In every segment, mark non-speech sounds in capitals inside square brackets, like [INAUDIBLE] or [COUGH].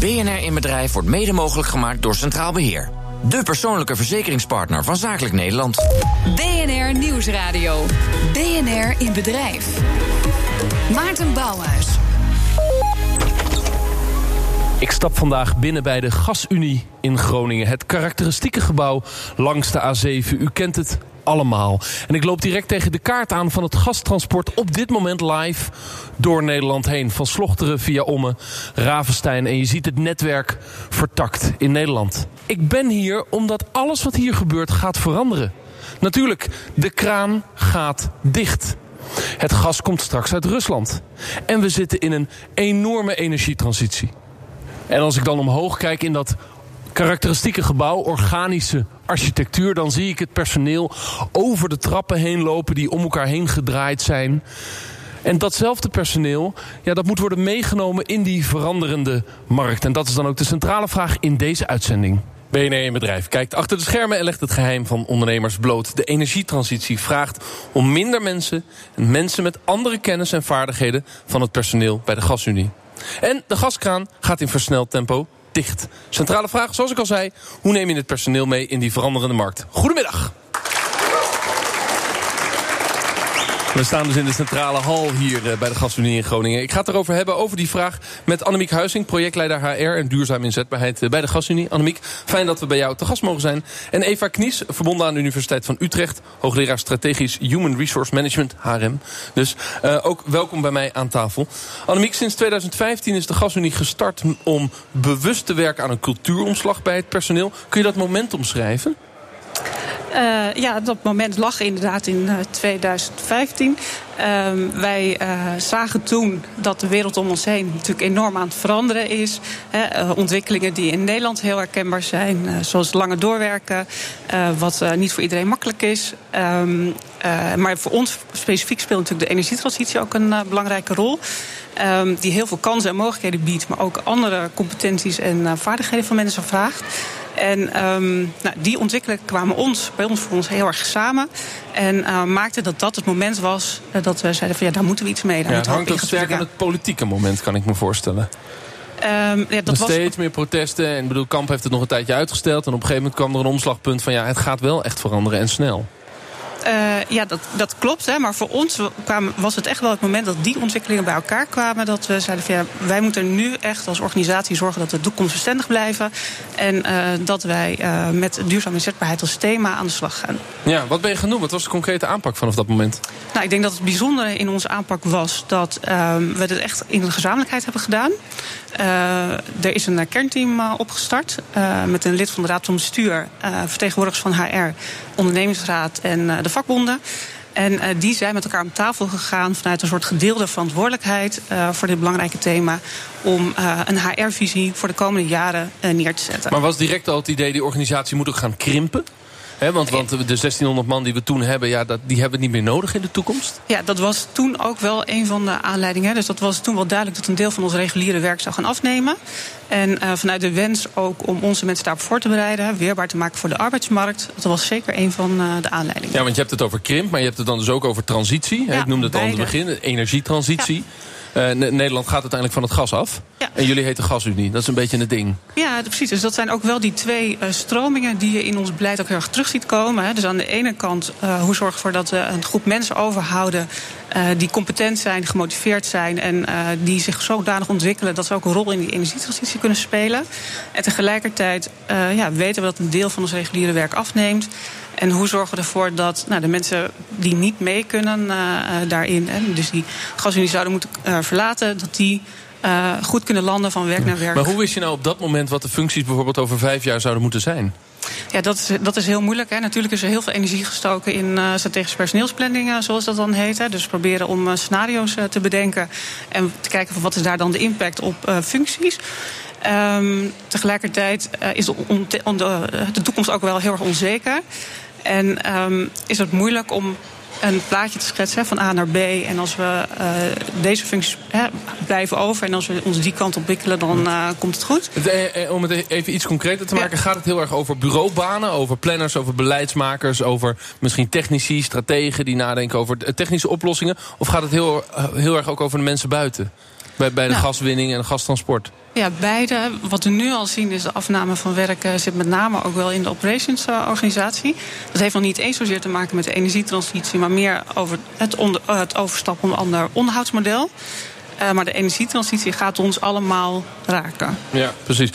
BNR in Bedrijf wordt mede mogelijk gemaakt door Centraal Beheer. De persoonlijke verzekeringspartner van Zakelijk Nederland. BNR Nieuwsradio. BNR in Bedrijf. Maarten Bouwhuis. Ik stap vandaag binnen bij de Gasunie in Groningen. Het karakteristieke gebouw langs de A7. U kent het allemaal. En ik loop direct tegen de kaart aan van het gastransport op dit moment live door Nederland heen. Van Slochteren via Ommen, Ravenstein en je ziet het netwerk vertakt in Nederland. Ik ben hier omdat alles wat hier gebeurt gaat veranderen. Natuurlijk, de kraan gaat dicht. Het gas komt straks uit Rusland. En we zitten in een enorme energietransitie. En als ik dan omhoog kijk in dat karakteristieke gebouw, organische architectuur, dan zie ik het personeel over de trappen heen lopen die om elkaar heen gedraaid zijn. En datzelfde personeel, ja, dat moet worden meegenomen in die veranderende markt. En dat is dan ook de centrale vraag in deze uitzending. BNR in Bedrijf kijkt achter de schermen en legt het geheim van ondernemers bloot. De energietransitie vraagt om minder mensen en mensen met andere kennis en vaardigheden van het personeel bij de gasunie. En de gaskraan gaat in versneld tempo dicht. Centrale vraag, zoals ik al zei, hoe neem je het personeel mee in die veranderende markt? Goedemiddag. We staan dus in de centrale hal hier eh, bij de Gasunie in Groningen. Ik ga het erover hebben, over die vraag met Annemiek Huizing... projectleider HR en duurzame inzetbaarheid eh, bij de Gasunie. Annemiek, fijn dat we bij jou te gast mogen zijn. En Eva Knies, verbonden aan de Universiteit van Utrecht... hoogleraar strategisch Human Resource Management, HRM. Dus uh, ook welkom bij mij aan tafel. Annemiek, sinds 2015 is de Gasunie gestart... om bewust te werken aan een cultuuromslag bij het personeel. Kun je dat moment omschrijven? Uh, ja, dat moment lag inderdaad in uh, 2015. Uh, wij uh, zagen toen dat de wereld om ons heen natuurlijk enorm aan het veranderen is. Ontwikkelingen die in Nederland heel herkenbaar zijn, zoals lange doorwerken, wat niet voor iedereen makkelijk is. Um, maar voor ons specifiek speelt natuurlijk de energietransitie ook een belangrijke rol. Um, die heel veel kansen en mogelijkheden biedt, maar ook andere competenties en vaardigheden van mensen vraagt. En um, nou, die ontwikkelingen kwamen ons, bij ons voor ons heel erg samen. En uh, maakte dat dat het moment was uh, dat we zeiden van ja, daar moeten we iets mee. Daar ja, het hangt ook sterk aan het politieke moment, kan ik me voorstellen. Um, ja, dat was... Steeds meer protesten. En bedoel, Kamp heeft het nog een tijdje uitgesteld. En op een gegeven moment kwam er een omslagpunt van ja, het gaat wel echt veranderen en snel. Uh, ja, dat, dat klopt. Hè, maar voor ons kwam, was het echt wel het moment dat die ontwikkelingen bij elkaar kwamen. Dat we zeiden van ja, wij moeten nu echt als organisatie zorgen dat we toekomstbestendig blijven. En uh, dat wij uh, met duurzame inzetbaarheid als thema aan de slag gaan. Ja, wat ben je doen? Wat was de concrete aanpak vanaf dat moment? Nou, ik denk dat het bijzondere in onze aanpak was dat we het echt in de gezamenlijkheid hebben gedaan. er is een kernteam opgestart met een lid van de Raad van Bestuur, vertegenwoordigers van HR, ondernemingsraad en de vakbonden. En uh, die zijn met elkaar om tafel gegaan vanuit een soort gedeelde verantwoordelijkheid uh, voor dit belangrijke thema. Om uh, een HR-visie voor de komende jaren neer te zetten. Maar was direct al het idee, die organisatie moet ook gaan krimpen? He, want, want, de 1600 man die we toen hebben, ja, dat, die hebben we niet meer nodig in de toekomst? Ja, dat was toen ook wel een van de aanleidingen. Dus dat was toen wel duidelijk dat een deel van ons reguliere werk zou gaan afnemen. En uh, vanuit de wens ook om onze mensen daarop voor te bereiden, weerbaar te maken voor de arbeidsmarkt. Dat was zeker een van uh, de aanleidingen. Ja, want je hebt het over krimp, maar je hebt het dan dus ook over transitie. Ja, ik noemde het al aan het begin, energietransitie. Ja. Uh, Nederland gaat uiteindelijk van het gas af. Ja. En jullie heten Gasunie. Dat is een beetje het ding. Ja, precies. Dus dat zijn ook wel die twee uh, stromingen die je in ons beleid ook heel erg terug ziet komen. Hè. Dus aan de ene kant, uh, hoe zorgen we ervoor dat we een groep mensen overhouden die competent zijn, gemotiveerd zijn en die zich zodanig ontwikkelen dat ze ook een rol in die energietransitie kunnen spelen. En tegelijkertijd ja, weten we dat een deel van ons reguliere werk afneemt. En hoe zorgen we ervoor dat nou, de mensen die niet mee kunnen daarin, hè, dus die gasunie zouden moeten verlaten, dat die goed kunnen landen van werk naar werk. Maar hoe wist je nou op dat moment wat de functies bijvoorbeeld over vijf jaar zouden moeten zijn? Ja, dat is, dat is heel moeilijk. Hè. Natuurlijk is er heel veel energie gestoken in uh, strategische personeelsplanning, uh, zoals dat dan heet. Hè. Dus proberen om uh, scenario's te bedenken en te kijken van wat is daar dan de impact op functies. Um, tegelijkertijd is de, toekomst ook wel heel erg onzeker. En um, is het moeilijk om een plaatje te schetsen van A naar B. En als we uh, deze functies hè, blijven over en als we ons die kant ontwikkelen, dan uh, komt het goed. Eh, om het e-, even iets concreter te maken, ja. gaat het heel erg over bureaubanen, over planners, over beleidsmakers, over misschien technici, strategen die nadenken over technische oplossingen? Of gaat het heel, heel erg ook over de mensen buiten? Bij, bij de nou, gaswinning en gastransport? Ja, beide. Wat we nu al zien is de afname van werk zit met name ook wel in de operations-organisatie. Dat heeft nog niet eens zozeer te maken met de energietransitie, maar meer over het, onder, het overstappen op een ander onderhoudsmodel. Maar de energietransitie gaat ons allemaal raken. Ja, precies.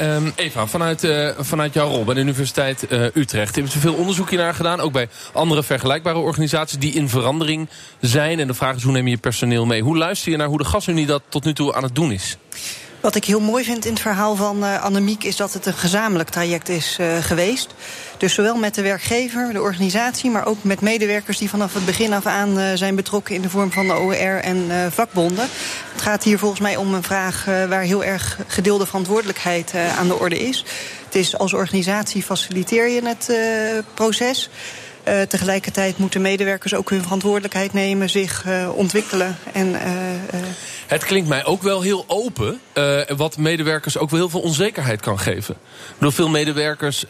Um, Eva, vanuit, vanuit jouw rol bij de Universiteit Utrecht... hebben ze veel onderzoek hiernaar gedaan. Ook bij andere vergelijkbare organisaties die in verandering zijn. En de vraag is, hoe neem je personeel mee? Hoe luister je naar hoe de gasunie dat tot nu toe aan het doen is? Wat ik heel mooi vind in het verhaal van uh, Annemiek... is dat het een gezamenlijk traject is uh, geweest. Dus zowel met de werkgever, de organisatie... maar ook met medewerkers die vanaf het begin af aan uh, zijn betrokken... in de vorm van de OER en vakbonden. Het gaat hier volgens mij om een vraag waar heel erg gedeelde verantwoordelijkheid aan de orde is. Het is als organisatie faciliteer je het proces... Uh, tegelijkertijd moeten medewerkers ook hun verantwoordelijkheid nemen, zich uh, ontwikkelen. En, uh, het klinkt mij ook wel heel open, wat medewerkers ook wel heel veel onzekerheid kan geven. Ik veel medewerkers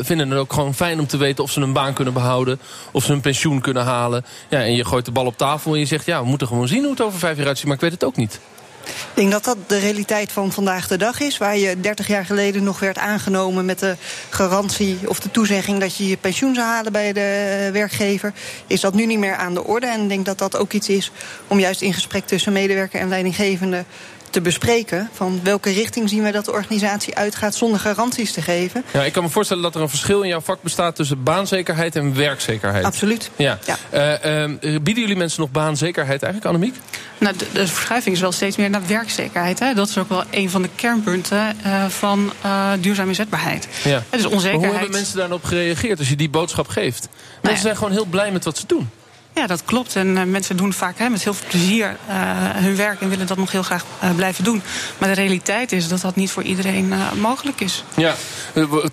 vinden het ook gewoon fijn om te weten of ze een baan kunnen behouden, of ze een pensioen kunnen halen. Ja, en je gooit de bal op tafel en je zegt, ja, we moeten gewoon zien hoe het over vijf jaar uitziet, maar ik weet het ook niet. Ik denk dat dat de realiteit van vandaag de dag is. Waar je 30 jaar geleden nog werd aangenomen met de garantie of de toezegging dat je je pensioen zou halen bij de werkgever, is dat nu niet meer aan de orde. En ik denk dat dat ook iets is om juist in gesprek tussen medewerker en leidinggevende te bespreken. Van welke richting zien we dat de organisatie uitgaat zonder garanties te geven. Ja, ik kan me voorstellen dat er een verschil in jouw vak bestaat tussen baanzekerheid en werkzekerheid. Absoluut. Ja. ja. Uh, uh, bieden jullie mensen nog baanzekerheid eigenlijk, Annemiek? Nou, de, de, verschuiving is wel steeds meer naar werkzekerheid. Hè. Dat is ook wel een van de kernpunten uh, van duurzame inzetbaarheid. Ja. Onzekerheid. Maar hoe hebben mensen daarop gereageerd als je die boodschap geeft? Mensen nou ja. zijn gewoon heel blij met wat ze doen. Ja, dat klopt. En uh, mensen doen vaak hè, met heel veel plezier uh, hun werk en willen dat nog heel graag uh, blijven doen. Maar de realiteit is dat dat niet voor iedereen mogelijk is. Ja,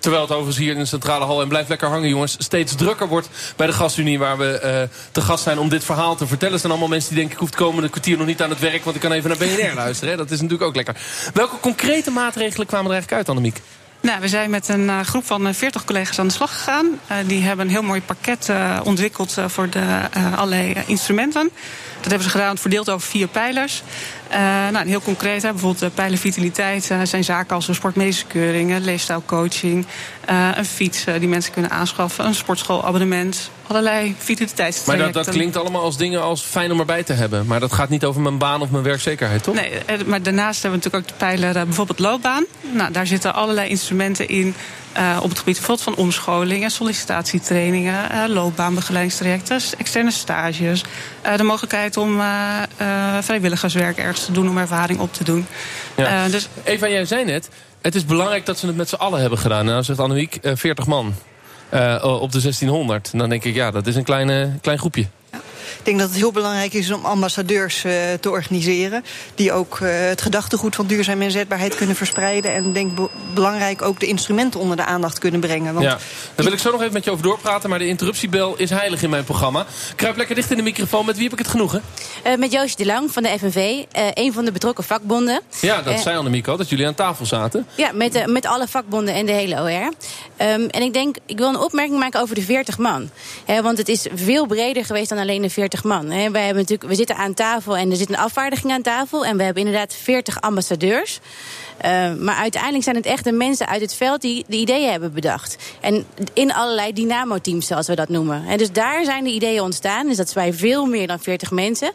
terwijl het overigens hier in de centrale hal en blijf lekker hangen jongens, steeds drukker wordt bij de Gasunie waar we te gast zijn om dit verhaal te vertellen. Er zijn allemaal mensen die denken ik hoef het komende kwartier nog niet aan het werk, want ik kan even naar BNR [LAUGHS] luisteren. Hè. Dat is natuurlijk ook lekker. Welke concrete maatregelen kwamen er eigenlijk uit, Annemiek? Nou, we zijn met een uh, groep van 40 collega's aan de slag gegaan. Uh, die hebben een heel mooi pakket ontwikkeld voor de, allerlei instrumenten. Dat hebben ze gedaan, verdeeld over vier pijlers. Uh, nou, heel concreet, hè, bijvoorbeeld uh, pijlen vitaliteit uh, zijn zaken als sportmedische keuringen, leefstijlcoaching, een fiets die mensen kunnen aanschaffen, een sportschoolabonnement, allerlei vitaliteitstrajecten. Maar dat, dat, klinkt allemaal als dingen als fijn om erbij te hebben. Maar dat gaat niet over mijn baan of mijn werkzekerheid, toch? Nee, maar daarnaast hebben we natuurlijk ook de pijler bijvoorbeeld loopbaan. Nou, daar zitten allerlei instrumenten in uh, op het gebied van omscholing sollicitatietrainingen, uh, loopbaanbegeleidingstrajecten, externe stages. Uh, de mogelijkheid om vrijwilligerswerk ergens te doen om ervaring op te doen. Ja. dus... Eva, jij zei net, het is belangrijk dat ze het met z'n allen hebben gedaan. Nou zegt Annemiek, 40 man op de 1600. Dan denk ik, ja, dat is een kleine, klein groepje. Ik denk dat het heel belangrijk is om ambassadeurs uh, te organiseren. Die ook uh, het gedachtegoed van duurzame inzetbaarheid kunnen verspreiden. En denk be belangrijk ook de instrumenten onder de aandacht kunnen brengen. Want ja, daar wil ik zo nog even met je over doorpraten. Maar de interruptiebel is heilig in mijn programma. Kruip lekker dicht in de microfoon. Met wie heb ik het genoegen? Uh, met Joost de Lang van de FNV. een van de betrokken vakbonden. Ja, dat zei Annemiek al. Dat jullie aan tafel zaten. Ja, met, met alle vakbonden en de hele OR. Um, en ik denk, ik wil een opmerking maken over de 40 man. want het is veel breder geweest dan alleen de 40 man. Hè. Wij hebben natuurlijk, we zitten aan tafel en er zit een afvaardiging aan tafel. En we hebben inderdaad 40 ambassadeurs. Uh, maar uiteindelijk zijn het echt de mensen uit het veld die de ideeën hebben bedacht. En in allerlei dynamo-teams, zoals we dat noemen. En dus daar zijn de ideeën ontstaan. Dus dat is bij veel meer dan 40 mensen.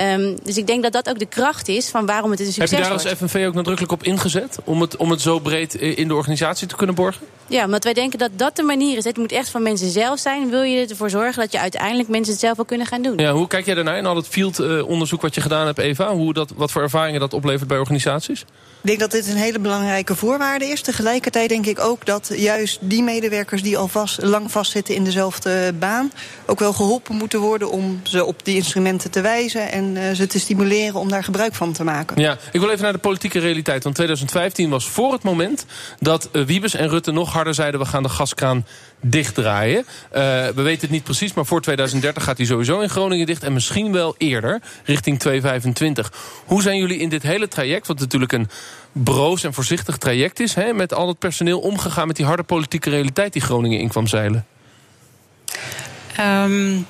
Um, dus ik denk dat dat ook de kracht is van waarom het een succes wordt. Heb je daar als FNV ook nadrukkelijk op ingezet? Om het, om het zo breed in de organisatie te kunnen borgen? Ja, omdat wij denken dat dat de manier is. Het moet echt van mensen zelf zijn. Wil je ervoor zorgen dat je uiteindelijk mensen het zelf wel kunnen gaan doen? Ja, hoe kijk jij daarnaar in al het field-onderzoek wat je gedaan hebt, Eva? Hoe dat, wat voor ervaringen dat oplevert bij organisaties? Ik denk dat dit een hele belangrijke voorwaarde is. Tegelijkertijd denk ik ook dat juist die medewerkers die al vast, lang vastzitten in dezelfde baan, ook wel geholpen moeten worden om ze op die instrumenten te wijzen en uh, ze te stimuleren om daar gebruik van te maken. Ja, ik wil even naar de politieke realiteit. Want 2015 was voor het moment dat uh, Wiebes en Rutte nog harder zeiden: we gaan de gaskraan dichtdraaien. Uh, we weten het niet precies, maar voor 2030 gaat hij sowieso in Groningen dicht. En misschien wel eerder, richting 2025. Hoe zijn jullie in dit hele traject, wat natuurlijk een broos en voorzichtig traject is... Hè, met al het personeel omgegaan met die harde politieke realiteit die Groningen in kwam zeilen? Um,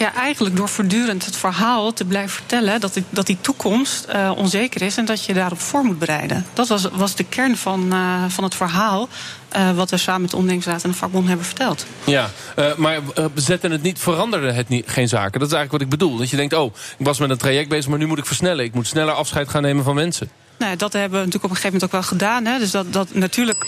Ja, eigenlijk door voortdurend het verhaal te blijven vertellen dat die, dat die toekomst uh, onzeker is en dat je daarop voor moet bereiden. Dat was, was de kern van, uh, van het verhaal. Uh, wat we samen met de ondernemingsraad en de vakbond hebben verteld. Ja, maar zetten het niet, veranderde het niet, geen zaken? Dat is eigenlijk wat ik bedoel. Dat je denkt, oh, ik was met een traject bezig, maar nu moet ik versnellen. Ik moet sneller afscheid gaan nemen van mensen. Nou, dat hebben we natuurlijk op een gegeven moment ook wel gedaan. Hè. Dus dat, dat natuurlijk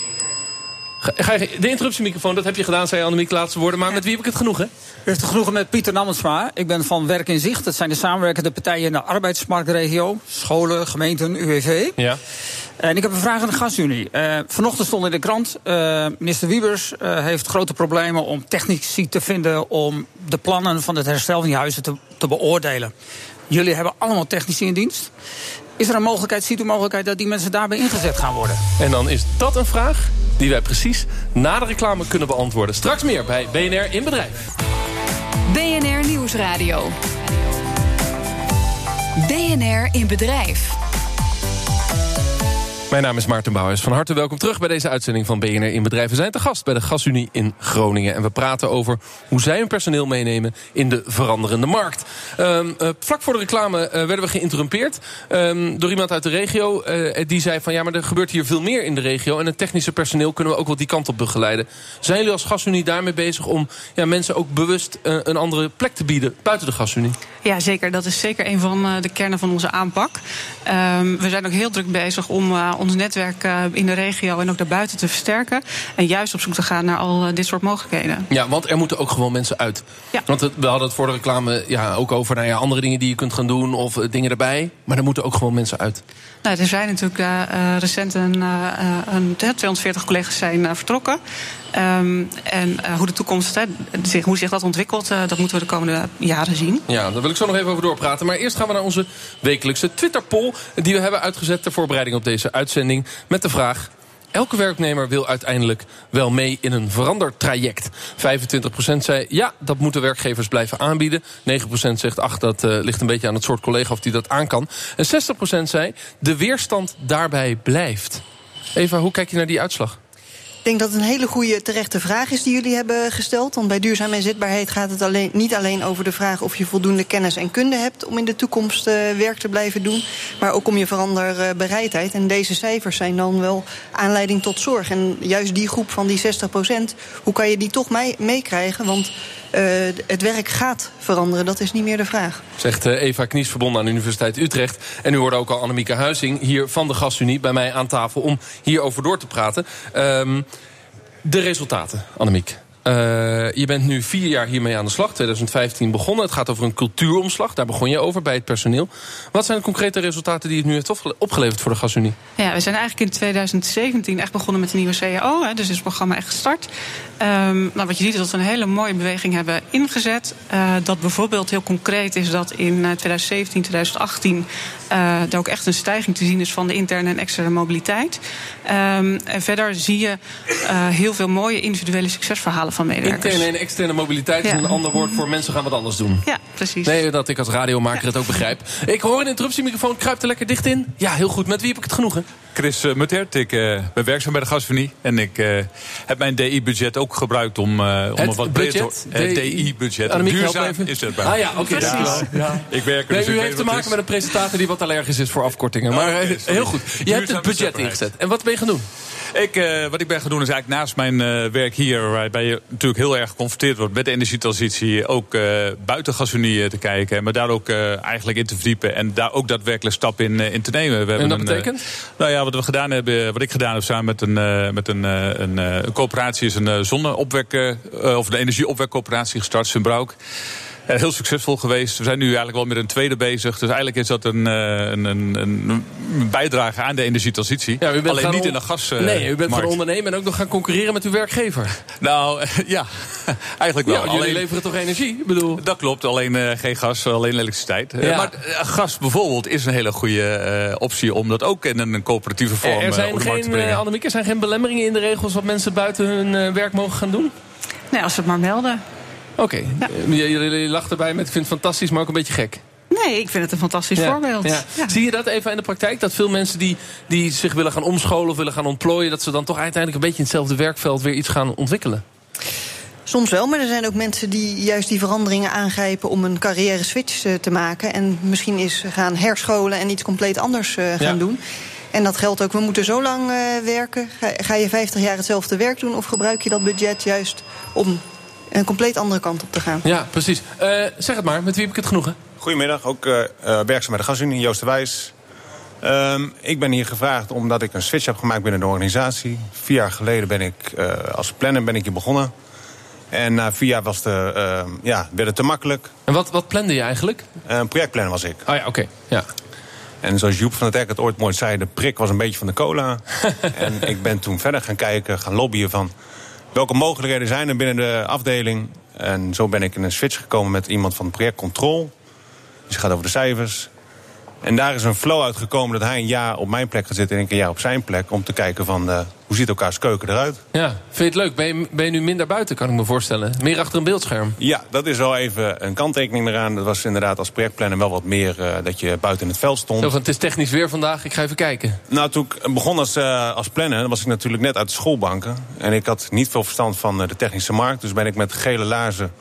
de interruptiemicrofoon, dat heb je gedaan, zei Annemiek, laatste woorden. Maar met wie heb ik het genoegen? U heeft het genoegen met Pieter Nammensma. Ik ben van Werk in Zicht. Dat zijn de samenwerkende partijen in de arbeidsmarktregio. Scholen, gemeenten, UWV. Ja. En ik heb een vraag aan de gasunie. Uh, vanochtend stond in de krant, uh, minister Wiebers uh, heeft grote problemen om technici te vinden om de plannen van het herstel van die huizen te, te beoordelen. Jullie hebben allemaal technici in dienst. Is er een mogelijkheid, ziet u mogelijkheid dat die mensen daarbij ingezet gaan worden? En dan is dat een vraag die wij precies na de reclame kunnen beantwoorden. Straks meer bij BNR in Bedrijf. BNR Nieuwsradio. BNR in Bedrijf. Mijn naam is Maarten Bouwers. Van harte welkom terug bij deze uitzending van BNR in Bedrijven. We zijn te gast bij de Gasunie in Groningen. En we praten over hoe zij hun personeel meenemen in de veranderende markt. Um, uh, vlak voor de reclame uh, werden we geïnterrumpeerd um, door iemand uit de regio. Uh, die zei van ja, maar er gebeurt hier veel meer in de regio. En het technische personeel kunnen we ook wel die kant op begeleiden. Zijn jullie als Gasunie daarmee bezig om ja, mensen ook bewust een andere plek te bieden buiten de Gasunie? Ja, zeker. Dat is zeker een van de kernen van onze aanpak. Um, we zijn ook heel druk bezig om ons netwerk uh, in de regio en ook daarbuiten te versterken. En juist op zoek te gaan naar al uh, dit soort mogelijkheden. Ja, want er moeten ook gewoon mensen uit. Ja. Want het, we hadden het voor de reclame ja, ook over nou ja, andere dingen die je kunt gaan doen of dingen erbij. Maar er moeten ook gewoon mensen uit. Nou, er zijn natuurlijk uh, recent een, uh, een, 240 collega's zijn vertrokken. Um, en hoe de toekomst, hè, zich, hoe zich dat ontwikkelt, dat moeten we de komende jaren zien. Ja, daar wil ik zo nog even over doorpraten. Maar eerst gaan we naar onze wekelijkse Twitter-poll... die we hebben uitgezet ter voorbereiding op deze uitzending... met de vraag, Elke werknemer wil uiteindelijk wel mee in een verandertraject. 25% zei ja, dat moeten werkgevers blijven aanbieden. 9% zegt ach, dat uh, ligt een beetje aan het soort collega of die dat aan kan. En 60% zei de weerstand daarbij blijft. Eva, hoe kijk je naar die uitslag? Ik denk dat het een hele goede terechte vraag is die jullie hebben gesteld. Want bij duurzame inzetbaarheid gaat het alleen, niet alleen over de vraag of je voldoende kennis en kunde hebt om in de toekomst uh, werk te blijven doen, maar ook om je veranderbereidheid. En deze cijfers zijn dan wel aanleiding tot zorg. En juist die groep van die 60 procent, hoe kan je die toch meekrijgen? Want het werk gaat veranderen, dat is niet meer de vraag. Zegt uh, Eva Knies, verbonden aan de Universiteit Utrecht. En u hoorde ook al Annemieke Huizing hier van de Gasunie bij mij aan tafel om hierover door te praten. Um, de resultaten, Annemiek. Uh, je bent nu vier jaar hiermee aan de slag. 2015 begonnen. Het gaat over een cultuuromslag. Daar begon je over bij het personeel. Wat zijn de concrete resultaten die het nu heeft opgeleverd voor de Gasunie? Ja, we zijn eigenlijk in 2017 echt begonnen met een nieuwe CAO. Hè, dus is het programma echt gestart. Um, nou, wat je ziet is dat we een hele mooie beweging hebben ingezet. Uh, dat bijvoorbeeld heel concreet is dat in 2017, 2018 uh, er ook echt een stijging te zien is van de interne en externe mobiliteit. Um, en verder zie je heel veel mooie individuele succesverhalen van medewerkers. Interne en externe mobiliteit ja. is een ander woord voor mensen gaan wat anders doen. Ja, precies. Nee, dat ik als radiomaker ja. het ook begrijp. Ik hoor een interruptiemicrofoon, kruipt er lekker dicht in. Ja, heel goed. Met wie heb ik het genoegen? Chris uh, Muttert. Ik uh, ben werkzaam bij de Gasvenie. En ik uh, heb mijn DI-budget ook gebruikt om, om een wat breder... Het DI-budget. Duurzaam is het bij Ah ja, oké. Okay, ja. ja. Ik werk er nee, dus U heeft te maken met een presentator die wat allergisch is voor afkortingen. Maar okay, heel goed. Je hebt het budget ingezet. En wat ben je gaan doen? Ik, uh, wat ik ben gaan doen is eigenlijk naast mijn uh, werk hier, waarbij je natuurlijk heel erg geconfronteerd wordt met de energietransitie, ook uh, buiten gasunie te kijken. Maar daar ook eigenlijk in te verdiepen en daar ook daadwerkelijk stap in, in te nemen. We en dat een, betekent? nou ja, wat we gedaan hebben, wat ik gedaan heb samen met een, met een, een, een coöperatie, is een zonneopwek, of een energieopwekcoöperatie gestart, Sunbrouk. Ja, heel succesvol geweest. We zijn nu eigenlijk wel met een tweede bezig. Dus eigenlijk is dat een, een, een, een bijdrage aan de energietransitie. Ja, Alleen niet in de gas. Uh, nee, u bent gaan ondernemen en ook nog gaan concurreren met uw werkgever. [LAUGHS] Nou, ja, [LAUGHS] eigenlijk wel. Ja, alleen jullie leveren toch energie? Ik bedoel... Dat klopt, alleen uh, geen gas, alleen elektriciteit. Ja. maar gas bijvoorbeeld is een hele goede uh, optie om dat ook in een coöperatieve vorm er zijn op de markt geen, te brengen. Annemiek, er zijn geen belemmeringen in de regels wat mensen buiten hun werk mogen gaan doen? Nee, als ze het maar melden. Oké, ja. jullie lachen erbij met ik vind het fantastisch, maar ook een beetje gek. Nee, ik vind het een fantastisch ja, voorbeeld. Ja. Ja. Zie je dat even in de praktijk? Dat veel mensen die, die zich willen gaan omscholen of willen gaan ontplooien... dat ze dan toch uiteindelijk een beetje in hetzelfde werkveld weer iets gaan ontwikkelen? Soms wel, maar er zijn ook mensen die juist die veranderingen aangrijpen om een carrière switch te maken. En misschien eens gaan herscholen en iets compleet anders gaan doen. En dat geldt ook, we moeten zo lang werken. Ga, je 50 jaar hetzelfde werk doen of gebruik je dat budget juist om een compleet andere kant op te gaan? Ja, precies. zeg het maar, met wie heb ik het genoegen? Goedemiddag, ook uh, werkzaam bij de Gasunie, Joost de Wijs. Uh, ik ben hier gevraagd omdat ik een switch heb gemaakt binnen de organisatie. Vier jaar geleden ben ik uh, als planner ben ik hier begonnen. En na vier jaar was de, ehm, ja, werd het te makkelijk. En wat, wat plande je eigenlijk? een projectplanner was ik. Oh ja, oké. Ja. En zoals Joep van het Dek het ooit mooi zei... de prik was een beetje van de cola. [LAUGHS] en ik ben toen verder gaan kijken, gaan lobbyen van... welke mogelijkheden zijn er binnen de afdeling. En zo ben ik in een switch gekomen met iemand van projectcontrole. Dus het gaat over de cijfers. En daar is een flow uitgekomen dat hij een jaar op mijn plek gaat zitten... en ik een jaar op zijn plek, om te kijken van... Uh, hoe ziet elkaars keuken eruit? Ja, vind je het leuk? Ben je, ben je nu minder buiten, kan ik me voorstellen? Meer achter een beeldscherm? Ja, dat is wel even een kanttekening eraan. Dat was inderdaad als projectplanner wel wat meer uh, dat je buiten in het veld stond. Zo van, het is technisch weer vandaag, ik ga even kijken. Nou, toen ik begon als, uh, als planner, was ik natuurlijk net uit de schoolbanken. En ik had niet veel verstand van de technische markt. Dus ben ik met gele laarzen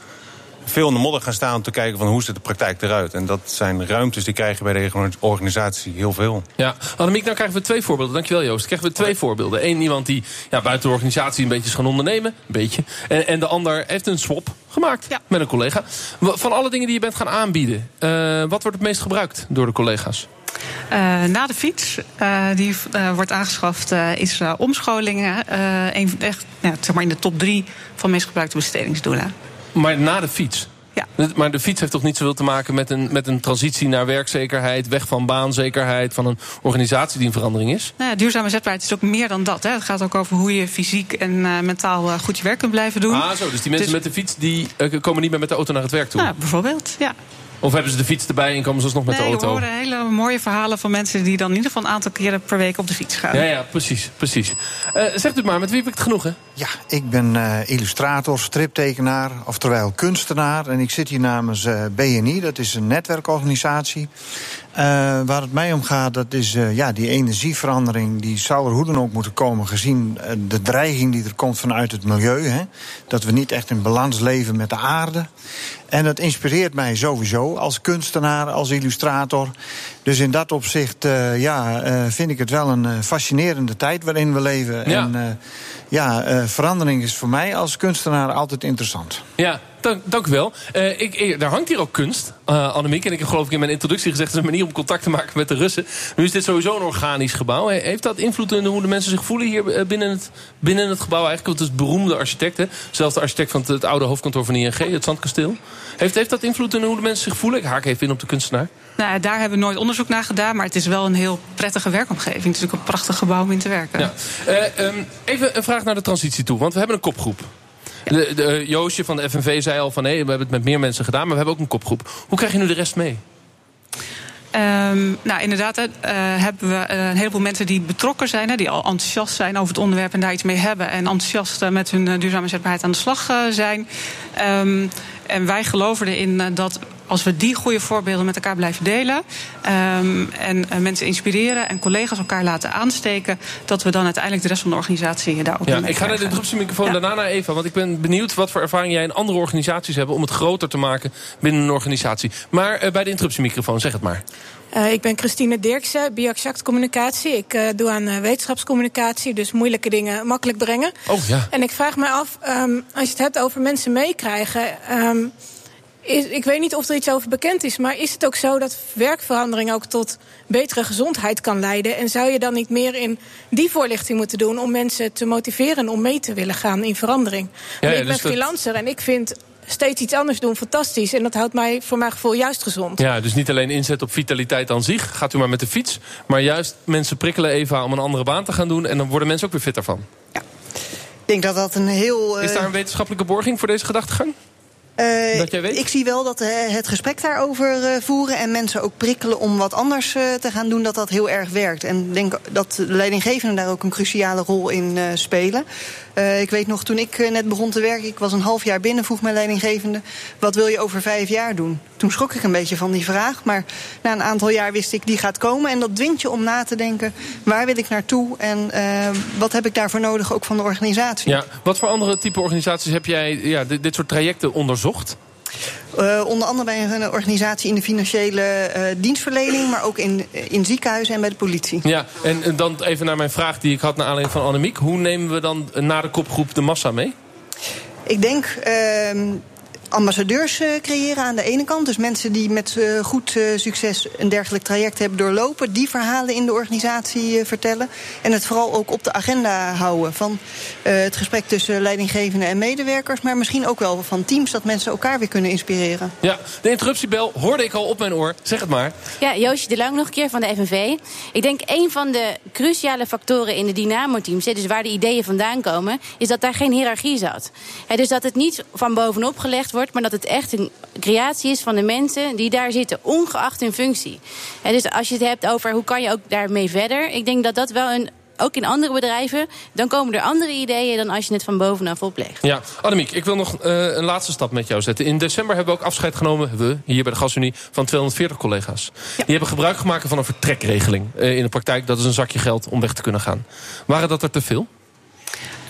veel in de modder gaan staan om te kijken van hoe ziet de praktijk eruit. En dat zijn ruimtes die krijgen bij de organisatie heel veel. Ja, Annemiek, nou krijgen we twee voorbeelden. Dankjewel Joost. Krijgen we twee voorbeelden. Eén iemand die ja, buiten de organisatie een beetje is gaan ondernemen. Een beetje. En, en de ander heeft een swap gemaakt met een collega. Van alle dingen die je bent gaan aanbieden, uh, wat wordt het meest gebruikt door de collega's? Uh, na de fiets, uh, die uh, wordt aangeschaft, is omscholingen. een, echt, ja, zeg maar in de top drie van meest gebruikte bestedingsdoelen. Maar na de fiets? Ja. Maar de fiets heeft toch niet zoveel te maken met een, met een transitie naar werkzekerheid, weg van baanzekerheid, van een organisatie die in verandering is? Nou ja, duurzame zetbaarheid is ook meer dan dat. Hè. Het gaat ook over hoe je fysiek en uh, mentaal uh, goed je werk kunt blijven doen. Ah, zo. Dus die mensen dus... met de fiets die uh, komen niet meer met de auto naar het werk toe? Nou, bijvoorbeeld, ja. Of hebben ze de fiets erbij en komen ze nog met nee, de auto? We horen hele mooie verhalen van mensen die dan in ieder geval een aantal keren per week op de fiets gaan. Ja, ja precies. precies. Uh, zegt u maar, met wie heb ik het genoegen? Ja, ik ben uh, illustrator, striptekenaar, oftewel kunstenaar. En ik zit hier namens uh, BNI, dat is een netwerkorganisatie. waar het mij om gaat, dat is ja, die energieverandering. Die zou er hoe dan ook moeten komen, gezien de dreiging die er komt vanuit het milieu. Hè? Dat we niet echt in balans leven met de aarde. En dat inspireert mij sowieso als kunstenaar, als illustrator. Dus in dat opzicht uh, ja, uh, vind ik het wel een uh, fascinerende tijd waarin we leven. Ja. En ja, verandering is voor mij als kunstenaar altijd interessant. Ja, dank, dank u wel. Uh, ik, ik, daar hangt hier ook kunst, uh, Annemiek. En ik heb geloof ik in mijn introductie gezegd... het is een manier om contact te maken met de Russen. Nu is dit sowieso een organisch gebouw. Heeft dat invloed in hoe de mensen zich voelen hier binnen het, binnen het gebouw eigenlijk? Want het is beroemde architecten. Zelfs de architect van het, het oude hoofdkantoor van ING, het Zandkasteel. Heeft, heeft dat invloed in hoe de mensen zich voelen? Ik haak even in op de kunstenaar. Nou, daar hebben we nooit onderzoek naar gedaan. Maar het is wel een heel prettige werkomgeving. Het is ook een prachtig gebouw om in te werken. Ja. Uh, um, even een vraag naar de transitie toe. Want we hebben een kopgroep. De, de, Joosje van de FNV zei al van... hé, we hebben het met meer mensen gedaan, maar we hebben ook een kopgroep. Hoe krijg je nu de rest mee? Um, nou, inderdaad, uh, hebben we een heleboel mensen die betrokken zijn, hè, die al enthousiast zijn over het onderwerp en daar iets mee hebben. En enthousiast met hun duurzame zetbaarheid aan de slag zijn. Um, en wij geloven erin dat als we die goede voorbeelden met elkaar blijven delen. Um, en mensen inspireren en collega's elkaar laten aansteken. dat we dan uiteindelijk de rest van de organisatie daar ook ja, mee Ik ga naar de interruptiemicrofoon ja. daarna naar Eva. Want ik ben benieuwd wat voor ervaring jij in andere organisaties hebt. om het groter te maken binnen een organisatie. Maar bij de interruptiemicrofoon, zeg het maar. Uh, ik ben Christine Dirksen, bioexact communicatie. Ik uh, doe aan uh, wetenschapscommunicatie, dus moeilijke dingen makkelijk brengen. Oh, ja. En ik vraag me af, um, als je het hebt over mensen meekrijgen... Um, is, ik weet niet of er iets over bekend is, maar is het ook zo dat werkverandering ook tot betere gezondheid kan leiden? En zou je dan niet meer in die voorlichting moeten doen om mensen te motiveren om mee te willen gaan in verandering? Ja, ja, ja, ik ben dus dat... freelancer en ik vind steeds iets anders doen fantastisch. En dat houdt mij voor mijn gevoel juist gezond. Ja, dus niet alleen inzet op vitaliteit aan zich. Gaat u maar met de fiets. Maar juist mensen prikkelen even om een andere baan te gaan doen. En dan worden mensen ook weer fitter van. Ja. Ik denk dat dat een heel... Uh... Is daar een wetenschappelijke borging voor deze gedachtegang? Uh, dat jij weet? Ik zie wel dat uh, het gesprek daarover uh, voeren en mensen ook prikkelen om wat anders te gaan doen, dat dat heel erg werkt. En ik denk dat de leidinggevenden daar ook een cruciale rol in spelen. Ik weet nog, toen ik net begon te werken, ik was een half jaar binnen, vroeg mijn leidinggevende: wat wil je over vijf jaar doen? Toen schrok ik een beetje van die vraag, maar na een aantal jaar wist ik die gaat komen. En dat dwingt je om na te denken: waar wil ik naartoe en wat heb ik daarvoor nodig ook van de organisatie? Ja, wat voor andere type organisaties heb jij ja, dit soort trajecten onderzocht? Uh, onder andere bij een organisatie in de financiële uh, dienstverlening, maar ook in, in ziekenhuizen en bij de politie. Ja, en, dan even naar mijn vraag die ik had naar aanleiding van Annemiek. Hoe nemen we dan na de kopgroep de massa mee? Ik denk uh, ambassadeurs uh, creëren aan de ene kant. Dus mensen die met uh, goed uh, succes een dergelijk traject hebben doorlopen, die verhalen in de organisatie vertellen. En het vooral ook op de agenda houden van het gesprek tussen leidinggevenden en medewerkers. Maar misschien ook wel van teams, dat mensen elkaar weer kunnen inspireren. Ja, de interruptiebel hoorde ik al op mijn oor. Zeg het maar. Ja, Joosje de Lang nog een keer van de FNV. Ik denk een van de cruciale factoren in de Dynamo-teams, dus waar de ideeën vandaan komen, is dat daar geen hiërarchie zat. He, dus dat het niet van bovenop gelegd wordt maar dat het echt een creatie is van de mensen die daar zitten, ongeacht hun functie. En dus als je het hebt over hoe kan je ook daarmee verder, ik denk dat dat wel een ook in andere bedrijven, dan komen er andere ideeën dan als je het van bovenaf oplegt. Ja, Annemiek, ik wil nog uh, een laatste stap met jou zetten. In december hebben we ook afscheid genomen, we hier bij de Gasunie, van 240 collega's. Ja. Die hebben gebruik gemaakt van een vertrekregeling. Uh, in de praktijk, dat is een zakje geld om weg te kunnen gaan. Waren dat er te veel?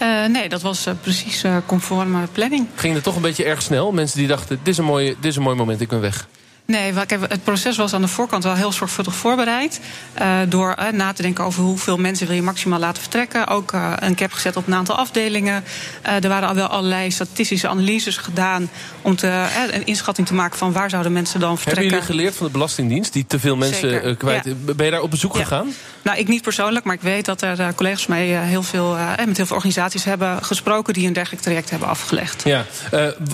Uh, nee, dat was uh, precies uh, conform planning. Ging het toch een beetje erg snel? Mensen die dachten, dit is een mooi, dit is een mooi moment, ik ben weg. Nee, het proces was aan de voorkant wel heel zorgvuldig voorbereid. Uh, door uh, na te denken over hoeveel mensen wil je maximaal laten vertrekken. Ook uh, een cap gezet op een aantal afdelingen. er waren al wel allerlei statistische analyses gedaan... om te, een inschatting te maken van waar zouden mensen dan vertrekken. Hebben jullie geleerd van de Belastingdienst... die te veel mensen kwijt... Ja. Ben je daar op bezoek ja. gegaan? Nou, ik niet persoonlijk, maar ik weet dat er collega's mij heel veel, met heel veel organisaties hebben gesproken... die een dergelijk traject hebben afgelegd. Ja.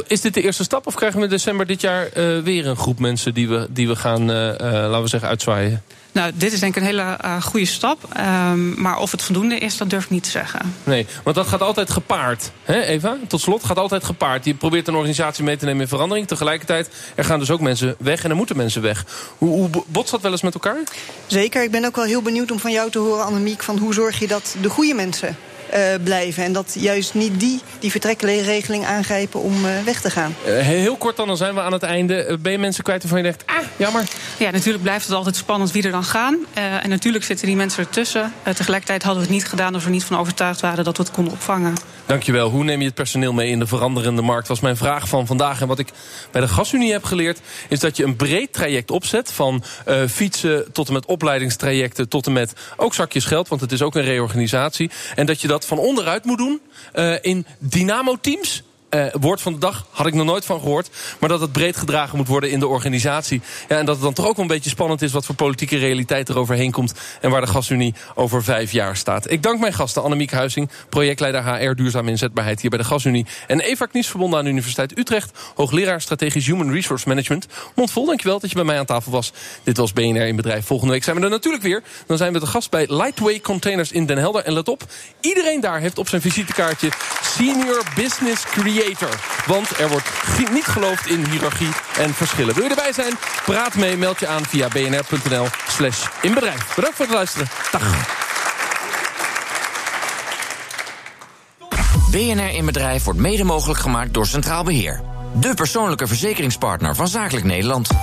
is dit de eerste stap of krijgen we in december dit jaar weer een groep mensen die we, die we gaan, uh, uh, laten we zeggen, uitzwaaien? Nou, dit is denk ik een hele uh, goede stap. Um, maar of het voldoende is, dat durf ik niet te zeggen. Nee, want dat gaat altijd gepaard. Hè, Eva? Tot slot gaat altijd gepaard. Je probeert een organisatie mee te nemen in verandering. Tegelijkertijd, er gaan dus ook mensen weg en er moeten mensen weg. Hoe, hoe botst dat wel eens met elkaar? Zeker. Ik ben ook wel heel benieuwd om van jou te horen, Annemiek... van hoe zorg je dat de goede mensen uh, blijven. En dat juist niet die die vertrekregeling aangrijpen om uh, weg te gaan. Uh, heel kort dan, dan zijn we aan het einde. ben je mensen kwijt waarvan je denkt, ah, jammer? Ja, natuurlijk blijft het altijd spannend wie er dan gaan. en natuurlijk zitten die mensen ertussen. tegelijkertijd hadden we het niet gedaan als we niet van overtuigd waren dat we het konden opvangen. Dankjewel. Hoe neem je het personeel mee in de veranderende markt? Was mijn vraag van vandaag. En wat ik bij de Gasunie heb geleerd... is dat je een breed traject opzet. Van uh, fietsen tot en met opleidingstrajecten... tot en met ook zakjes geld, want het is ook een reorganisatie. En dat je dat van onderuit moet doen uh, in dynamo-teams uh, woord van de dag had ik nog nooit van gehoord. Maar dat het breed gedragen moet worden in de organisatie. Ja, en dat het dan toch ook wel een beetje spannend is... wat voor politieke realiteit er overheen komt... en waar de Gasunie over vijf jaar staat. Ik dank mijn gasten Annemiek Huizing... projectleider HR Duurzame Inzetbaarheid hier bij de Gasunie... en Eva Knies, verbonden aan de Universiteit Utrecht... hoogleraar Strategisch Human Resource Management. Mondvol, dankjewel dat je bij mij aan tafel was. Dit was BNR in Bedrijf. Volgende week zijn we er natuurlijk weer. Dan zijn we de gast bij Lightway Containers in Den Helder. En let op, iedereen daar heeft op zijn visitekaartje... Senior Business Want er wordt niet geloofd in hiërarchie en verschillen. Wil je erbij zijn? Praat mee, meld je aan via bnr.nl slash inbedrijf. Bedankt voor het luisteren. Dag. BNR in Bedrijf wordt mede mogelijk gemaakt door Centraal Beheer. De persoonlijke verzekeringspartner van Zakelijk Nederland.